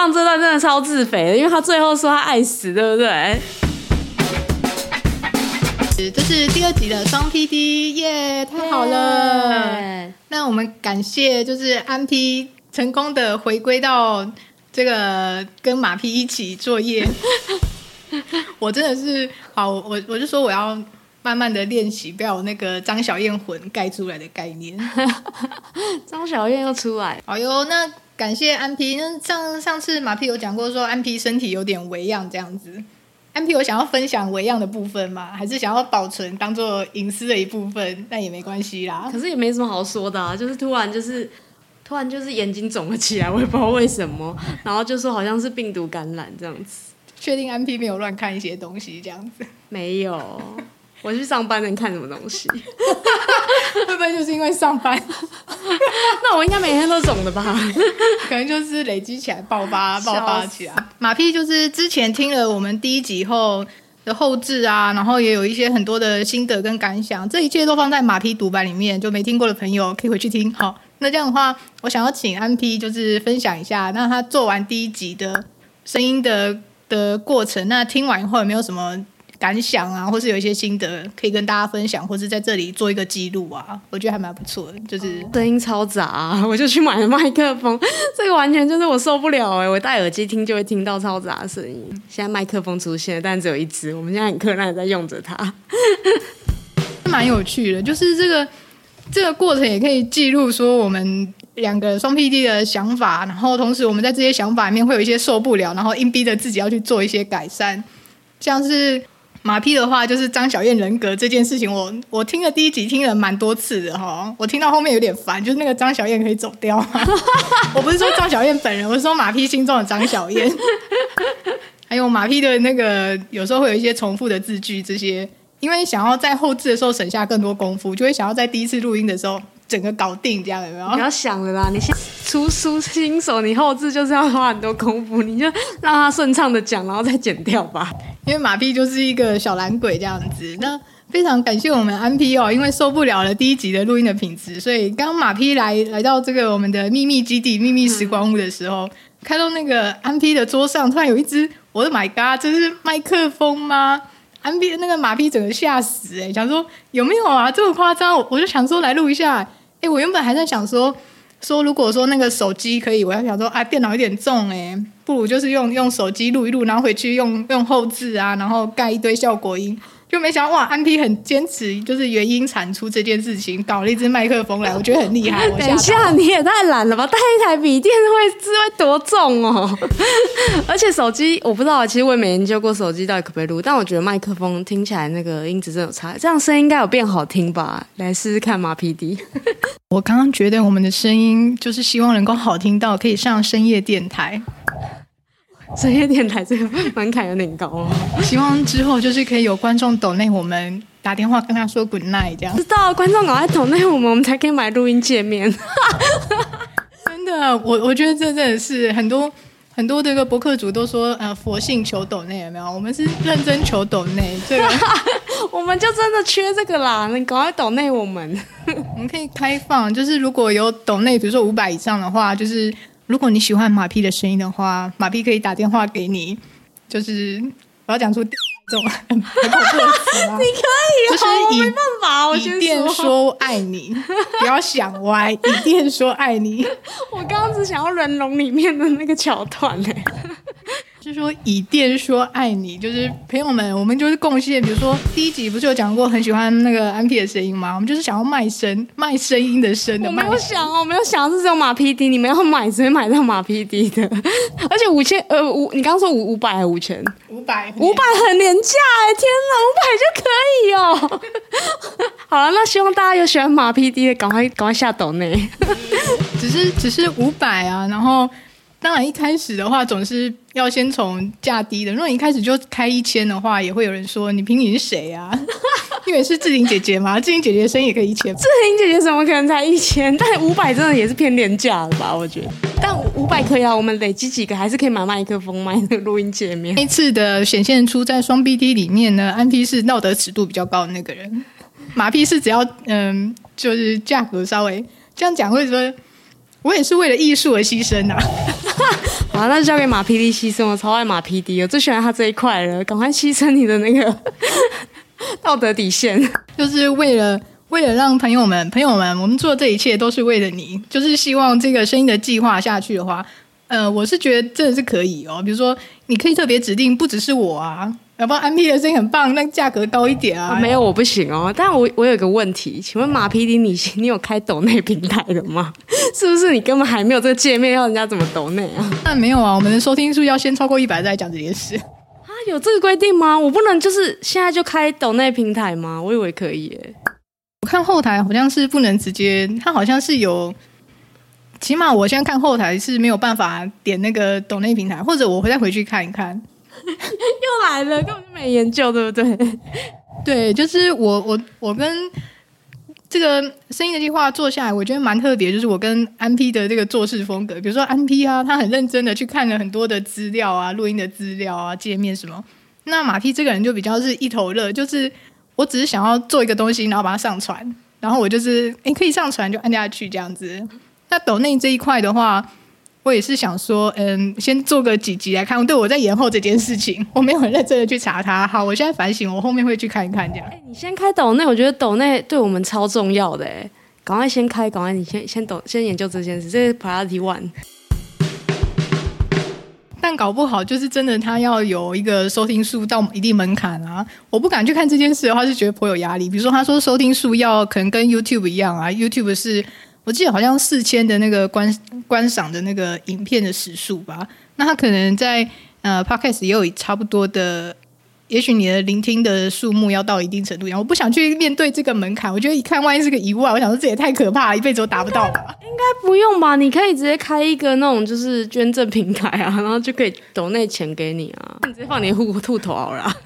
放这段真的超自肥的，因为他最后说他爱死，对不对？这是第二集的双 PD，耶，太好了那我们感谢就是安 P 成功的回归到这个跟马 P 一起作业。我真的是好，我我就说我要慢慢的练习，不要有那个张小燕魂盖出来的概念。张小燕又出来，好哟。那感谢安 P，那上上次马 P 有讲过说安 P 身体有点微恙这样子。安 P 有想要分享微恙的部分吗？还是想要保存当做隐私的一部分？那也没关系啦。可是也没什么好说的啊，就是突然就是突然就是眼睛肿了起来，我也不知道为什么。然后就说好像是病毒感染这样子。确定安 P 没有乱看一些东西这样子？没有，我去上班能看什么东西？会不会就是因为上班？那我应该每天都肿的吧？可能就是累积起来爆发爆发起来。马屁就是之前听了我们第一集后的后置啊，然后也有一些很多的心得跟感想，这一切都放在马屁独白里面，就没听过的朋友可以回去听。好，那这样的话，我想要请安 P 就是分享一下，那他做完第一集的声音的的过程，那听完以后有没有什么感想啊，或是有一些心得可以跟大家分享，或是在这里做一个记录啊？我觉得还蛮不错的，就是声音超杂啊，我就去买了麦克风，这个完全就是我受不了哎、欸，我戴耳机听就会听到超杂的声音。现在麦克风出现了，但只有一支，我们现在很困难在用着它，蛮有趣的，就是这个这个过程也可以记录说我们。两个双 PD 的想法，然后同时我们在这些想法里面会有一些受不了，然后硬逼着自己要去做一些改善。像是马屁的话，就是张小燕人格这件事情我，我我听了第一集听了蛮多次的哈，我听到后面有点烦，就是那个张小燕可以走掉吗？我不是说张小燕本人，我是说马屁心中的张小燕。还有马屁的那个有时候会有一些重复的字句，这些因为想要在后置的时候省下更多功夫，就会想要在第一次录音的时候。整个搞定这样有没有？你要想了啦，你先出书新手，你后置就是要花很多功夫，你就让他顺畅的讲，然后再剪掉吧。因为马屁就是一个小懒鬼这样子。那非常感谢我们安 P 哦，因为受不了了第一集的录音的品质，所以刚马 P 来来到这个我们的秘密基地、秘密时光屋的时候，看到那个安 P 的桌上突然有一只，我的 My God，这是麦克风吗？安 P 那个马 P 整个吓死哎、欸，想说有没有啊？这么夸张？我就想说来录一下。哎，我原本还在想说，说如果说那个手机可以，我还想说，啊，电脑有点重，哎，不如就是用用手机录一录，然后回去用用后置啊，然后盖一堆效果音。就没想到哇，安 P 很坚持，就是原音产出这件事情，搞了一支麦克风来，我觉得很厉害。等一下，你也太懒了吧？带一台笔电会是会多重哦？而且手机我不知道，其实我也没研究过手机到底可不可以录，但我觉得麦克风听起来那个音质真的有差，这样声音应该有变好听吧？来试试看马 PD。我刚刚觉得我们的声音就是希望能够好听到可以上深夜电台。深夜电台这个门槛有点高哦，希望之后就是可以有观众抖内我们打电话跟他说 good night 这样。知道观众赶快抖内我们，我们才可以买录音界面。真的，我我觉得这真的是很多很多这个博客主都说呃佛性求抖内有没有？我们是认真求抖内，这个我们就真的缺这个啦，你赶快抖内我们。我们可以开放，就是如果有抖内，比如说五百以上的话，就是。如果你喜欢马屁的声音的话，马屁可以打电话给你，就是我要讲出这种很很恐怖的词吗？你可以，就是以我没办法，我一定说爱你，不要想歪，一定说爱你。我刚刚只想要人龙里面的那个桥段呢。就是说以电说爱你，就是朋友们，我们就是贡献。比如说第一集不是有讲过很喜欢那个安 P 的声音吗？我们就是想要卖声，卖声音的声的。我没有想哦，我没有想是这种马 PD，你们要买直接买到马 PD 的。而且五千呃五，你刚刚说五五百还是五千？五百五百很廉价哎！天哪，五百就可以哦。好了，那希望大家有喜欢马 PD 的，赶快赶快下抖内。只是只是五百啊，然后。当然，一开始的话总是要先从价低的。如果你一开始就开一千的话，也会有人说你凭你是谁啊？因为是志玲姐姐嘛，志玲姐姐的声音也可以一千。志玲姐姐怎么可能才一千？但五百真的也是偏廉价了吧？我觉得。但五百可以啊，我们累积几个还是可以买麦克风、买那个录音界面。那次的显现出在双 BD 里面呢，安 P 是道德尺度比较高的那个人，马 P 是只要嗯，就是价格稍微这样讲会说。我也是为了艺术而牺牲呐、啊！好，那就交给马 PD 牺牲。我超爱马 PD，我最喜欢他这一块了。赶快牺牲你的那个 道德底线，就是为了为了让朋友们朋友们，我们做这一切都是为了你。就是希望这个声音的计划下去的话，呃，我是觉得真的是可以哦。比如说，你可以特别指定，不只是我啊。要不然安 P 的声音很棒，那价格高一点啊？哦、没有，我不行哦。但我我有一个问题，请问马 PD，你你有开抖内平台的吗？是不是你根本还没有这个界面，要人家怎么抖内啊？那没有啊，我们的收听数要先超过一百再讲这件事啊？有这个规定吗？我不能就是现在就开抖内平台吗？我以为可以耶。我看后台好像是不能直接，它好像是有，起码我现在看后台是没有办法点那个抖内平台，或者我再回去看一看。又来了，根本就没研究，对不对？对，就是我我我跟这个声音的计划做下来，我觉得蛮特别。就是我跟安 P 的这个做事风格，比如说安 P 啊，他很认真的去看了很多的资料啊、录音的资料啊、界面什么。那马 P 这个人就比较是一头热，就是我只是想要做一个东西，然后把它上传，然后我就是诶可以上传就按下去这样子。那抖内这一块的话。我也是想说，嗯，先做个几集来看。对，我在延后这件事情，我没有很认真的去查它。好，我现在反省，我后面会去看一看这样。哎，你先开抖内，我觉得抖内对我们超重要的哎，赶快先开，赶快你先先抖，先研究这件事，这是 priority one。但搞不好就是真的，他要有一个收听数到一定门槛啊。我不敢去看这件事的话，是觉得颇有压力。比如说，他说收听数要可能跟 YouTube 一样啊，YouTube 是。我记得好像四千的那个观观赏的那个影片的时数吧，那他可能在呃 Podcast 也有差不多的，也许你的聆听的数目要到一定程度然后，我不想去面对这个门槛，我觉得一看万一是个意外，我想说这也太可怕了，一辈子都达不到吧？应该不用吧？你可以直接开一个那种就是捐赠平台啊，然后就可以抖那钱给你啊，你直接放你的户兔头好了，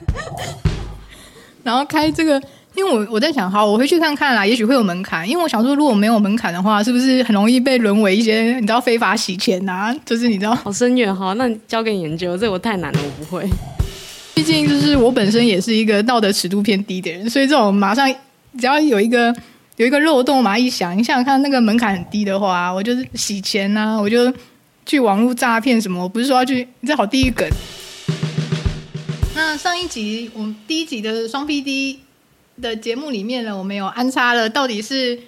然后开这个。因为我我在想，好，我回去看看啦，也许会有门槛。因为我想说，如果没有门槛的话，是不是很容易被沦为一些你知道非法洗钱啊？就是你知道，好深远哈。那交给你研究，这我太难了，我不会。毕竟就是我本身也是一个道德尺度偏低的人，所以这种马上只要有一个有一个漏洞，马上一想，你想想看，那个门槛很低的话，我就是洗钱呐、啊，我就去网络诈骗什么。我不是说要去，你这好地狱梗。那上一集我们第一集的双 PD。的节目里面呢，我们有安插了，到底是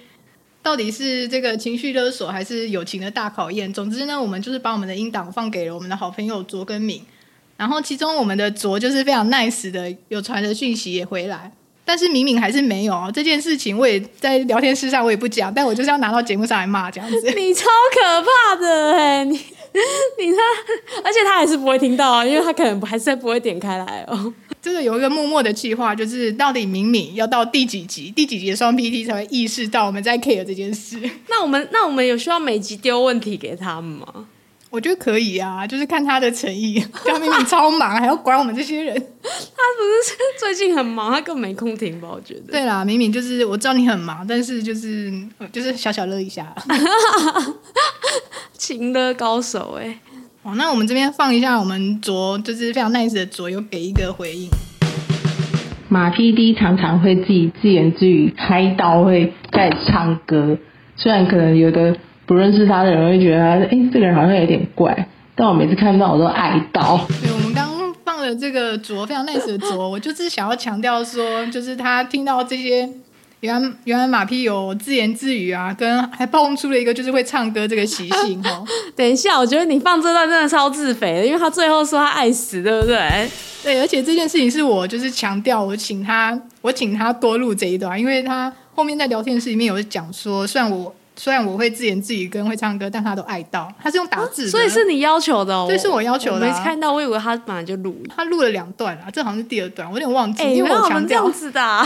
到底是这个情绪勒索，还是友情的大考验？总之呢，我们就是把我们的音档放给了我们的好朋友卓跟敏，然后其中我们的卓就是非常 nice 的，有传的讯息也回来，但是敏敏还是没有哦这件事情，我也在聊天室上我也不讲，但我就是要拿到节目上来骂这样子。你超可怕的哎，你 你他，而且他还是不会听到啊，因为他可能还是不会点开来哦。这个有一个默默的计划，就是到底敏敏要到第几集，第几集的双 PT 才会意识到我们在 care 这件事。那我们那我们有需要每集丢问题给他们吗？我觉得可以啊，就是看他的诚意。他明明超忙，还要管我们这些人。他不是最近很忙，他根本没空听吧？我觉得。对啦，明明就是我知道你很忙，但是就是就是小小乐一下。情勒高手哎、欸。哦，那我们这边放一下，我们卓就是非常 nice 的卓有给一个回应。马 PD 常常会自己自言自语，开刀会在唱歌。虽然可能有的不认识他的人会觉得他，哎、欸，这个人好像有点怪，但我每次看到我都爱到。对，我们刚刚放了这个卓非常 nice 的卓，我就是想要强调说，就是他听到这些。原来原来马屁有自言自语啊，跟还蹦出了一个就是会唱歌这个习性哦。等一下，我觉得你放这段真的超自肥的，因为他最后说他爱死，对不对？对，而且这件事情是我就是强调，我请他我请他多录这一段，因为他后面在聊天室里面有讲说，虽然我虽然我会自言自语跟会唱歌，但他都爱到，他是用打字的，所以是你要求的哦。这是我要求的、啊，没看到，我以为他本来就录，他录了两段啊，这好像是第二段，我有点忘记，欸、因为我强调这样子的、啊。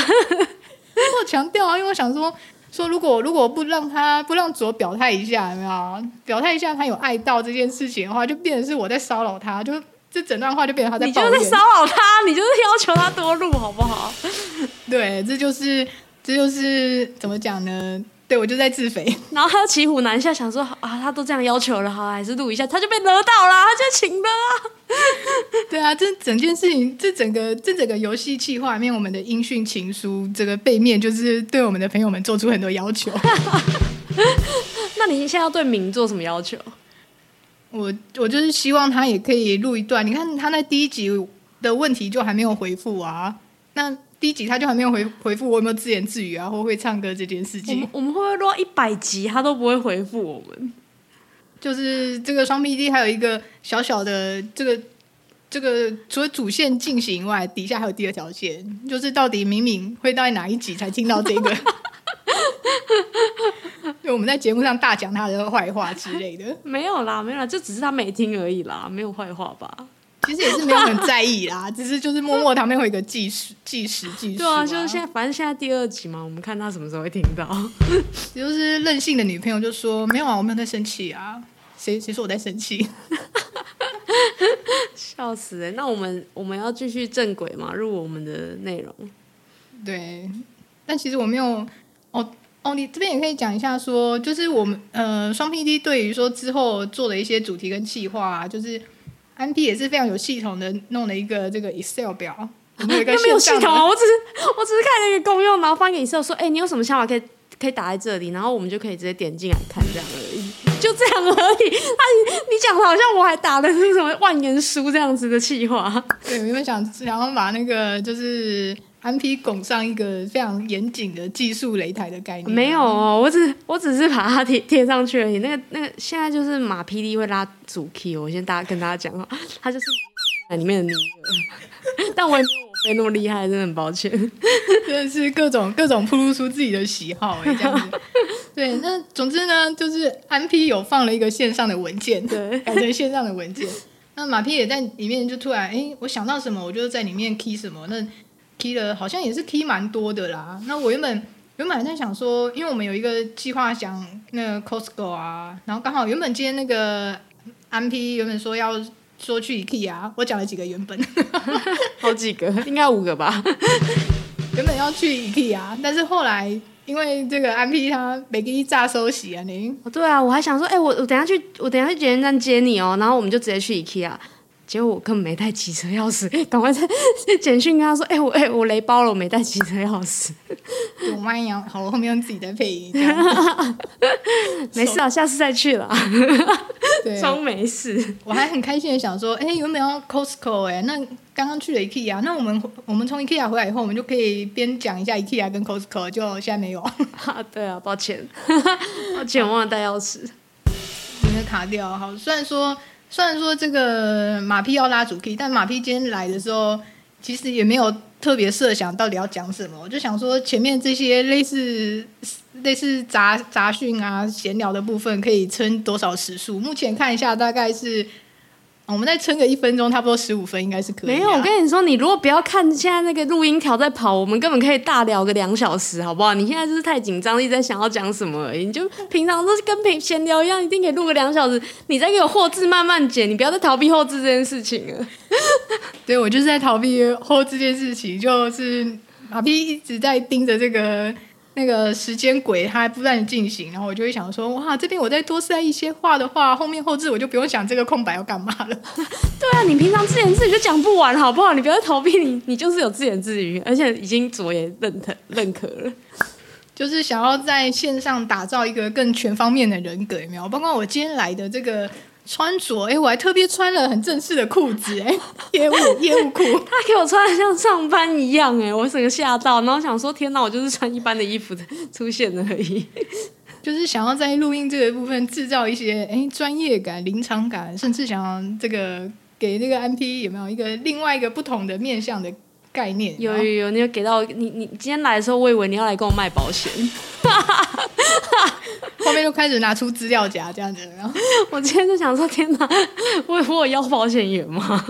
我强调啊，因为我想说说，如果如果不让他不让左表态一下，有没有表态一下他有爱到这件事情的话，就变成是我在骚扰他，就这整段话就变成他在。你就是在骚扰他，你就是要求他多录，好不好？对，这就是这就是怎么讲呢？对，我就在自肥，然后他又骑虎难下，想说啊，他都这样要求了，好，还是录一下，他就被惹到了，他就请了啊。对啊，这整件事情，这整个这整个游戏企划里面，我们的音讯情书这个背面，就是对我们的朋友们做出很多要求。那你现在要对敏做什么要求？我我就是希望他也可以录一段。你看他那第一集的问题就还没有回复啊，那第一集他就还没有回回复我有没有自言自语啊，或会唱歌这件事情。我们会不会录到一百集他都不会回复我们？就是这个双 PD 还有一个小小的这个这个，除了主线进行以外，底下还有第二条线，就是到底敏敏会到哪一集才听到这个？就我们在节目上大讲他的坏话之类的，没有啦，没有啦，就只是他没听而已啦，没有坏话吧？其实也是没有很在意啦，只是就是默默旁边会有一个计时、计时、计时。对啊，就是现在，反正现在第二集嘛，我们看他什么时候会听到。就是任性的女朋友就说：“没有啊，我没有在生气啊，谁谁说我在生气？” 笑死哎、欸！那我们我们要继续正轨嘛，入我们的内容。对，但其实我没有哦。哦，你这边也可以讲一下说，说就是我们呃双 PD 对于说之后做的一些主题跟计划啊，就是安迪也是非常有系统的弄了一个这个 Excel 表，有没有，没有系统啊？我只是 我只是看那个公用，然后发给你之后说，哎，你有什么想法可以可以打在这里，然后我们就可以直接点进来看这样而已，就这样而已。他你讲的好像我还打的是什么万言书这样子的企划？对，我原本想想要把那个就是。安 P 拱上一个非常严谨的技术擂台的概念，没有哦，我只我只是把它贴贴上去而已。那个那个现在就是马 PD 会拉主 key，我先大家跟大家讲哈，他就是 里面的女儿，但我也没有我飞那么厉害，真的很抱歉。真的是各种各种铺露出自己的喜好哎，这样子。对，那总之呢，就是安 P 有放了一个线上的文件，对，改成线上的文件。那马 P 也在里面就突然哎，我想到什么，我就在里面 key 什么那。Key 了，好像也是 key 蛮多的啦。那我原本原本还在想说，因为我们有一个计划，想那个 Costco 啊，然后刚好原本今天那个 MP 原本说要说去 IKEA，我讲了几个原本，好几个，应该五个吧。原本要去 IKEA，但是后来因为这个 M P 他没给你炸收洗啊，你对啊，我还想说，哎、欸，我我等下去，我等下去捷运站接你哦，然后我们就直接去 IKEA。结果我根本没带骑车钥匙，赶快在简讯跟他说：“哎、欸，我哎、欸、我雷包了，我没带骑车钥匙。”我妈呀，好，我后面用自己的配音。没事啊，下次再去了。对，装没事。我还很开心的想说：“哎、欸，有没有 Costco？哎、欸，那刚刚去了 IKEA，那我们我们从 IKEA 回来以后，我们就可以边讲一下 IKEA 跟 Costco。就现在没有。对啊，抱歉，抱歉，我忘了带钥匙，你的卡掉。好，虽然说。虽然说这个马屁要拉主 key，但马屁今天来的时候，其实也没有特别设想到底要讲什么。我就想说，前面这些类似类似杂杂讯啊、闲聊的部分，可以撑多少时数？目前看一下，大概是。我们再撑个一分钟，差不多十五分应该是可以。没有，我跟你说，你如果不要看现在那个录音条在跑，我们根本可以大聊个两小时，好不好？你现在就是太紧张，一直在想要讲什么而已。你就平常都是跟平闲聊一样，一定可以录个两小时。你再给我后置慢慢剪，你不要再逃避后置这件事情了。对，我就是在逃避后置这件事情，就是马 P 一直在盯着这个。那个时间轨它还不断的进行，然后我就会想说，哇，这边我再多塞一些话的话，后面后置我就不用想这个空白要干嘛了。对啊，你平常自言自语就讲不完，好不好？你不要逃避你，你就是有自言自语，而且已经卓也认可认可了，就是想要在线上打造一个更全方面的人格，有没有？包括我今天来的这个。穿着哎，我还特别穿了很正式的裤子哎，业务业务裤，他给我穿的像上班一样哎，我整个吓到，然后想说天哪，我就是穿一般的衣服出现而已，就是想要在录音这个部分制造一些哎专业感、临场感，甚至想要这个给那个 M P 有没有一个另外一个不同的面向的概念？有有有，你有给到你你今天来的时候，我以为你要来跟我卖保险。后面就开始拿出资料夹这样子，然后 我今天就想说：天哪，我我有要保险员吗？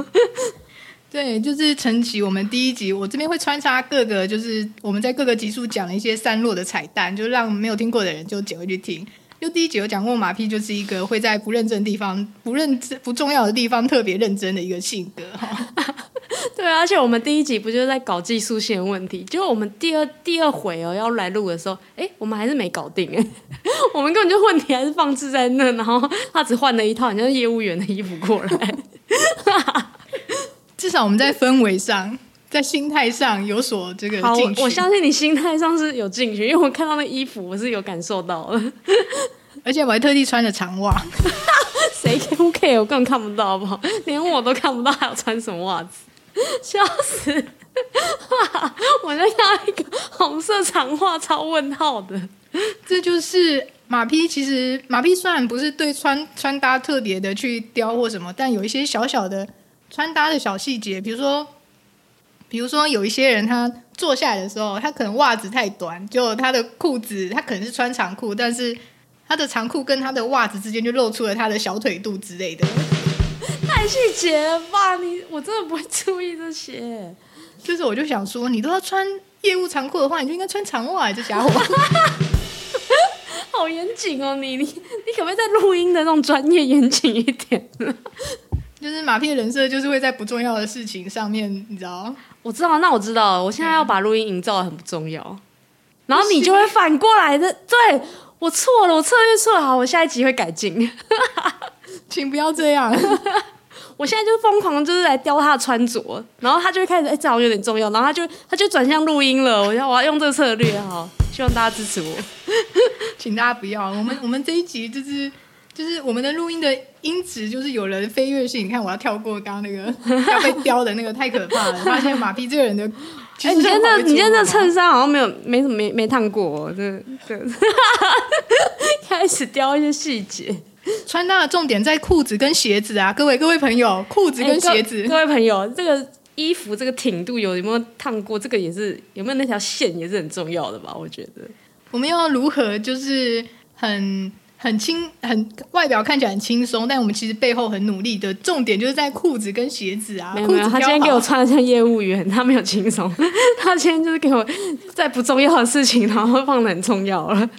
对，就是承袭我们第一集，我这边会穿插各个，就是我们在各个集数讲了一些散落的彩蛋，就让没有听过的人就捡回去听。就第一集有讲过，马屁就是一个会在不认真的地方、不认真、不重要的地方特别认真的一个性格哈。对啊，而且我们第一集不就是在搞技术性问题？结果我们第二第二回哦要来录的时候，哎，我们还是没搞定哎，我们根本就问题还是放置在那，然后他只换了一套好像业务员的衣服过来。至少我们在氛围上，在心态上有所这个进取。我相信你心态上是有进去，因为我看到那衣服，我是有感受到的。而且我还特地穿了长袜。谁 care？我根本看不到，好不好？连我都看不到，还有穿什么袜子？笑死！我在要一个红色长袜，超问号的。这就是马匹。其实马匹虽然不是对穿穿搭特别的去雕或什么，但有一些小小的穿搭的小细节，比如说，比如说有一些人他坐下来的时候，他可能袜子太短，就他的裤子他可能是穿长裤，但是他的长裤跟他的袜子之间就露出了他的小腿肚之类的。太细节了吧？你我真的不会注意这些。就是我就想说，你都要穿业务长裤的话，你就应该穿长袜，这家伙。好严谨哦，你你你可不可以在录音的那种专业严谨一点？就是马屁的人设就是会在不重要的事情上面，你知道？我知道，那我知道了，我现在要把录音营造的很不重要，然后你就会反过来的。对，我错了，我策略错了，好，我下一集会改进。请不要这样。我现在就疯狂，就是来雕他的穿着，然后他就会开始，哎、欸，这好像有点重要，然后他就他就转向录音了。我要我要用这个策略，哈，希望大家支持我，请大家不要。我们我们这一集就是就是我们的录音的音质就是有人飞跃性。你看，我要跳过刚刚那个 要被雕的那个，太可怕了。发现马屁这个人的，哎、欸，你今天这你今天这衬衫好像没有没什么没没烫过，这这开始雕一些细节。穿搭的重点在裤子跟鞋子啊，各位各位朋友，裤子跟鞋子，欸、各，各位朋友，这个衣服这个挺度有有没有烫过？这个也是有没有那条线也是很重要的吧？我觉得我们要如何就是很很轻，很外表看起来很轻松，但我们其实背后很努力的重点就是在裤子跟鞋子啊。没有没有，他今天给我穿的像业务员，他没有轻松，他今天就是给我在不重要的事情，然后放的很重要了。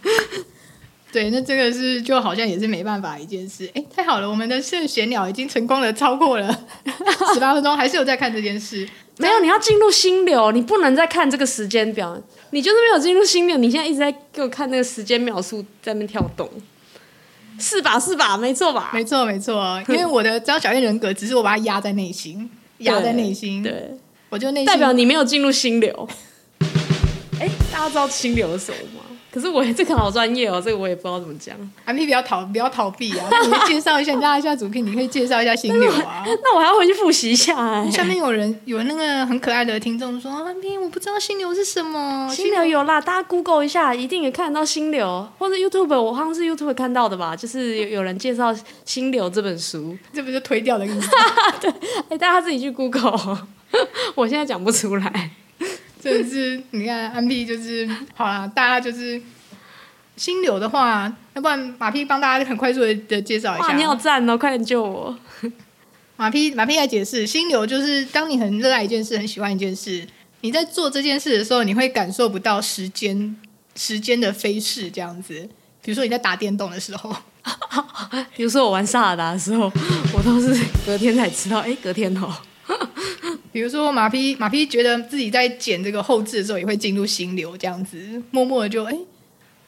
对，那这个是就好像也是没办法一件事。哎，太好了，我们的这闲聊已经成功的超过了 十八分钟，还是有在看这件事。没有，你要进入心流，你不能再看这个时间表，你就是没有进入心流。你现在一直在给我看那个时间秒数在那跳动，是吧？是吧？没错吧？没错，没错。因为我的张小燕人格，只是我把它压在内心，压在内心。对，我就内心代表你没有进入心流。哎，大家知道心流是什么吗？可是我这个好专业哦，这个我也不知道怎么讲。M P 不要逃，不要逃避啊！你介绍一下，你大家一下主 K，你可以介绍一下心流啊。那我还要回去复习一下哎。下面有人有那个很可爱的听众说：“M P，我不知道心流是什么。”心流有啦，大家 Google 一下，一定也看得到心流，或者 YouTube，我好像是 YouTube 看到的吧？就是有有人介绍《心流》这本书，这不就推掉的意思？对，哎、欸，大家自己去 Google，我现在讲不出来。这是你看，M P 就是好啦，大家就是。心流的话，要不然马屁帮大家很快速的介绍一下。你好赞哦，快点救我！马屁马屁来解释，心流就是当你很热爱一件事，很喜欢一件事，你在做这件事的时候，你会感受不到时间时间的飞逝这样子。比如说你在打电动的时候，比如说我玩萨尔达的时候，我都是隔天才知道，哎，隔天哦。比如说马匹马匹觉得自己在剪这个后置的时候，也会进入心流这样子，默默的就哎。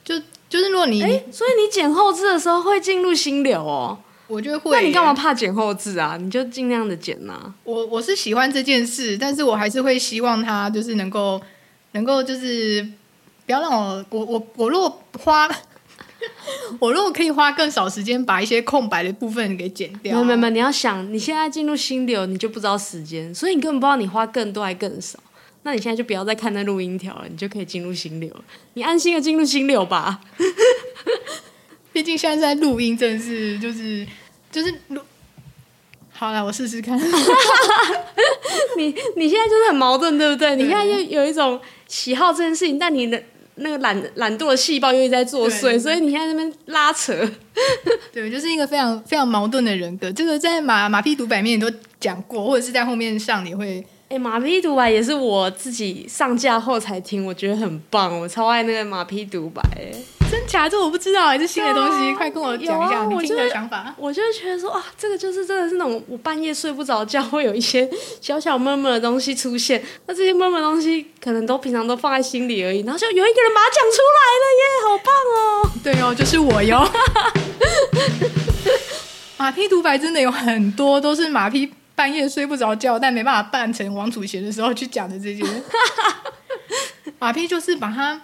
就就是如果你，欸，所以你剪后置的时候会进入心流哦？我觉得会。那你干嘛怕剪后置啊？你就尽量的剪呐，啊。我我是喜欢这件事，但是我还是会希望他就是能够能够就是不要让我我我我如果花 我如果可以花更少时间把一些空白的部分给剪掉。没有没有，你要想你现在进入心流，你就不知道时间，所以你根本不知道你花更多还更少。那你现在就不要再看那录音条了，你就可以进入心流。你安心的进入心流吧。毕竟现在在录音，真的是就是就是录。好了，我试试看。你你现在就是很矛盾，对不对？对，你现在又有一种喜好这件事情，但你的那个懒懒惰的细胞又一直在作祟，所以你现在在那边拉扯。对，就是一个非常非常矛盾的人格。这个在马马屁独白面都讲过，或者是在后面上你会。哎、欸，马屁独白也是我自己上架后才听，我觉得很棒，我超爱那个马屁独白。哎，真假？这我不知道，还是新的东西，啊、快跟我讲一下、啊、你听的想法。我就觉得说，啊，这个就是真的是那种我半夜睡不着觉，会有一些小小闷闷的东西出现。那这些闷闷东西可能都平常都放在心里而已，然后就有一个人把它讲出来了耶，好棒哦！对哦，就是我哟。马屁独白真的有很多都是马屁。半夜睡不着觉，但没办法扮成王祖贤的时候去讲的这些，马屁就是把他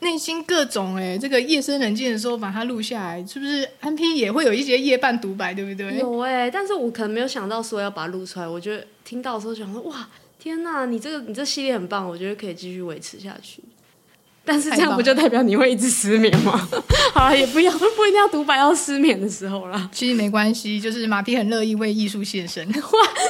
内心各种哎、这个夜深人静的时候把它录下来，是不是安 P 也会有一些夜半独白，对不对？有哎、但是我可能没有想到说要把它录出来。我觉得听到的时候想说，哇，天哪，你这个你这系列很棒，我觉得可以继续维持下去。但是这样不就代表你会一直失眠吗？好了，也不要不一定要独白要失眠的时候啦。其实没关系，就是马屁很乐意为艺术献身。哇，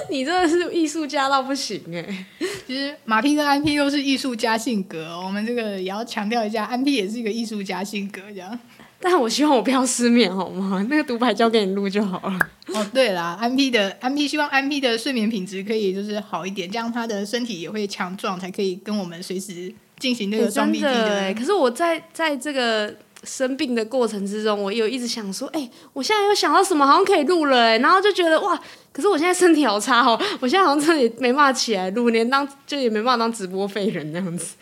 你真的是艺术家到不行哎、欸！其实马屁跟安 P 都是艺术家性格，哦，我们这个也要强调一下，安 P 也是一个艺术家性格这样。但我希望我不要失眠好吗？那个独白交给你录就好了。哦，对啦，安 P 的安 P 希望安 P 的睡眠品质可以就是好一点，这样他的身体也会强壮，才可以跟我们随时。进行那个双臂的，欸，可是我在在这个生病的过程之中，我有一直想说，哎、欸，我现在又想到什么，好像可以录了，哎，然后就觉得哇，可是我现在身体好差哦，我现在好像真的也没办法起来录，连当就也没办法当直播废人那样子，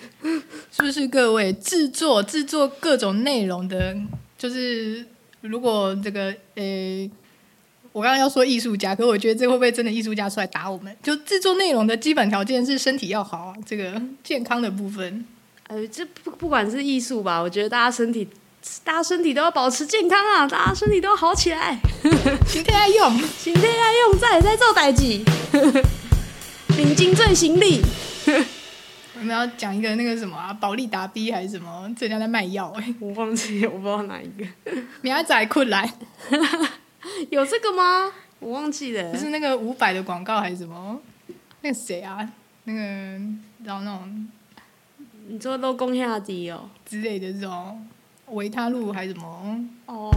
是不是？各位制作制作各种内容的，就是如果这个，呃、欸。我刚刚要说艺术家，可是我觉得这会不会真的艺术家出来打我们？就制作内容的基本条件是身体要好啊，这个健康的部分。呃，这不不管是艺术吧，我觉得大家身体，大家身体都要保持健康啊，大家身体都要好起来。身体爱用，身体爱用，在在做代志，领金最行李。我们要讲一个那个什么啊，保利达 B 还是什么？这家在卖药哎，我忘记，我不知道哪一个。明仔困来。有这个吗？我忘记了。不是那个五百的广告还是什么？那个谁啊？那个然后那种，你说都攻下底哦之类的这种维他露还是什么？哦，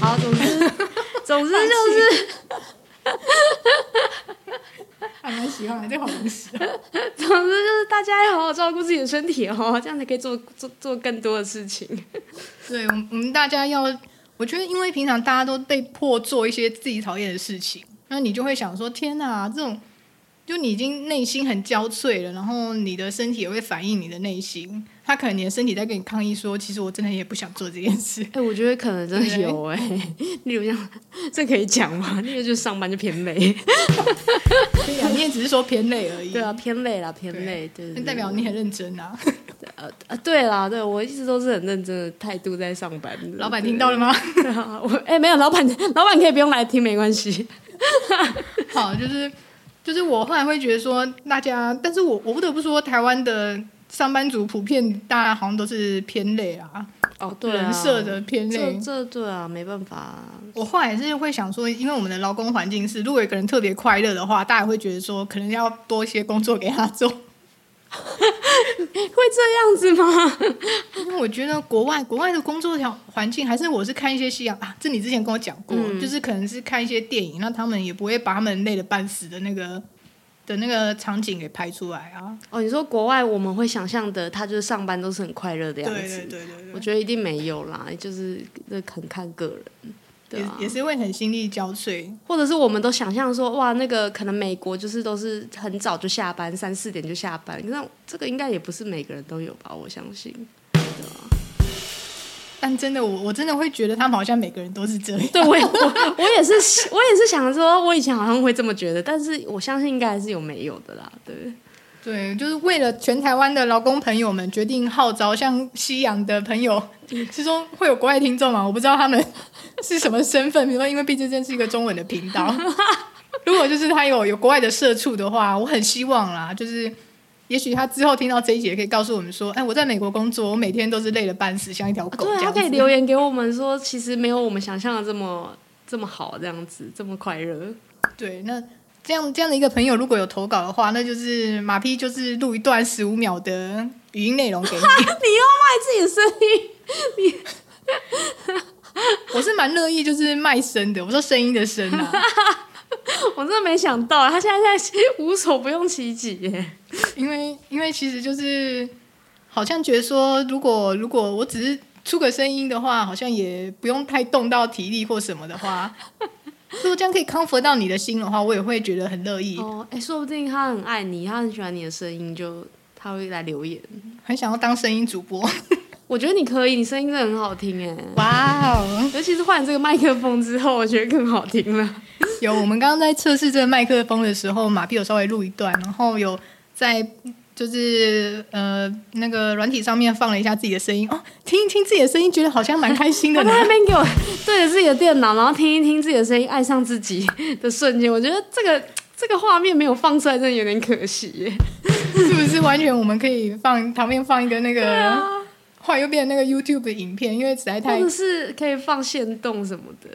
好，总之 总之就是，还蛮喜欢的，这个好东西。总之就是大家要好好照顾自己的身体哦，这样才可以做做做更多的事情。对，我们我们大家要。我觉得，因为平常大家都被迫做一些自己讨厌的事情，那你就会想说：天哪，这种就你已经内心很焦悴了，然后你的身体也会反映你的内心。他可能你的身体在跟你抗议说：其实我真的也不想做这件事。哎、欸，我觉得可能真的有哎、欸，例如像这可以讲吗？那个就是上班就偏累。对呀，你也只是说偏累而已。对啊，偏累啦，偏累，对，对，对，代表你很认真啊。呃呃，对啦，对我一直都是很认真的态度在上班。老板听到了吗？我哎、欸，没有，老板，老板可以不用来听，没关系。好，就是就是我后来会觉得说，大家，但是我我不得不说，台湾的上班族普遍大家好像都是偏累啊。哦，对啊，人设的偏累，这这对啊，没办法、啊。我后来是会想说，因为我们的劳工环境是，如果有个人特别快乐的话，大家会觉得说，可能要多一些工作给他做。会这样子吗？因为我觉得国外国外的工作条环境，还是我是看一些西洋啊，这你之前跟我讲过，嗯、就是可能是看一些电影，那他们也不会把他们累得半死的那个的那个场景给拍出来啊。哦，你说国外我们会想象的，他就是上班都是很快乐的样子，对对对对，对，我觉得一定没有啦，就是这很看个人。也也是会很心力交瘁，或者是我们都想象说，哇，那个可能美国就是都是很早就下班，三四点就下班，那这个应该也不是每个人都有吧？我相信，对啊。但真的，我我真的会觉得他们好像每个人都是这样。对，我也我，我也是，我也是想说，我以前好像会这么觉得，但是我相信应该还是有没有的啦，对。对，就是为了全台湾的劳工朋友们决定号召，像西洋的朋友，是说会有国外听众嘛？我不知道他们是什么身份，比如说，因为毕竟这是一个中文的频道。如果就是他有有国外的社畜的话，我很希望啦，就是也许他之后听到这一节，可以告诉我们说，哎，我在美国工作，我每天都是累得半死，像一条狗。对，他可以留言给我们说，其实没有我们想象的这么这么好，这样子这么快乐。对，那。这样这样的一个朋友，如果有投稿的话，那就是马屁就是录一段十五秒的语音内容给你。你又卖自己的声音，你 我是蛮乐意，就是卖声的。我说声音的声啊，我真的没想到，他现在现在无所不用其极耶。因为因为其实就是好像觉得说，如果如果我只是出个声音的话，好像也不用太动到体力或什么的话。如果这样可以 comfort 到你的心的话，我也会觉得很乐意。哦，哎，说不定他很爱你，他很喜欢你的声音，就他会来留言，很想要当声音主播。我觉得你可以，你声音真的很好听哎！哇哦，尤其是换这个麦克风之后，我觉得更好听了。有，我们刚刚在测试这个麦克风的时候，马屁有稍微录一段，然后有在。就是呃那个软体上面放了一下自己的声音哦，听一听自己的声音，觉得好像蛮开心的。他在那边给我对着自己的电脑，然后听一听自己的声音，爱上自己的瞬间，我觉得这个这个画面没有放出来，真的有点可惜耶。是不是完全我们可以放旁边放一个那个，后来又变成那个 YouTube 的影片，因为实在太，或者是可以放线动什么的。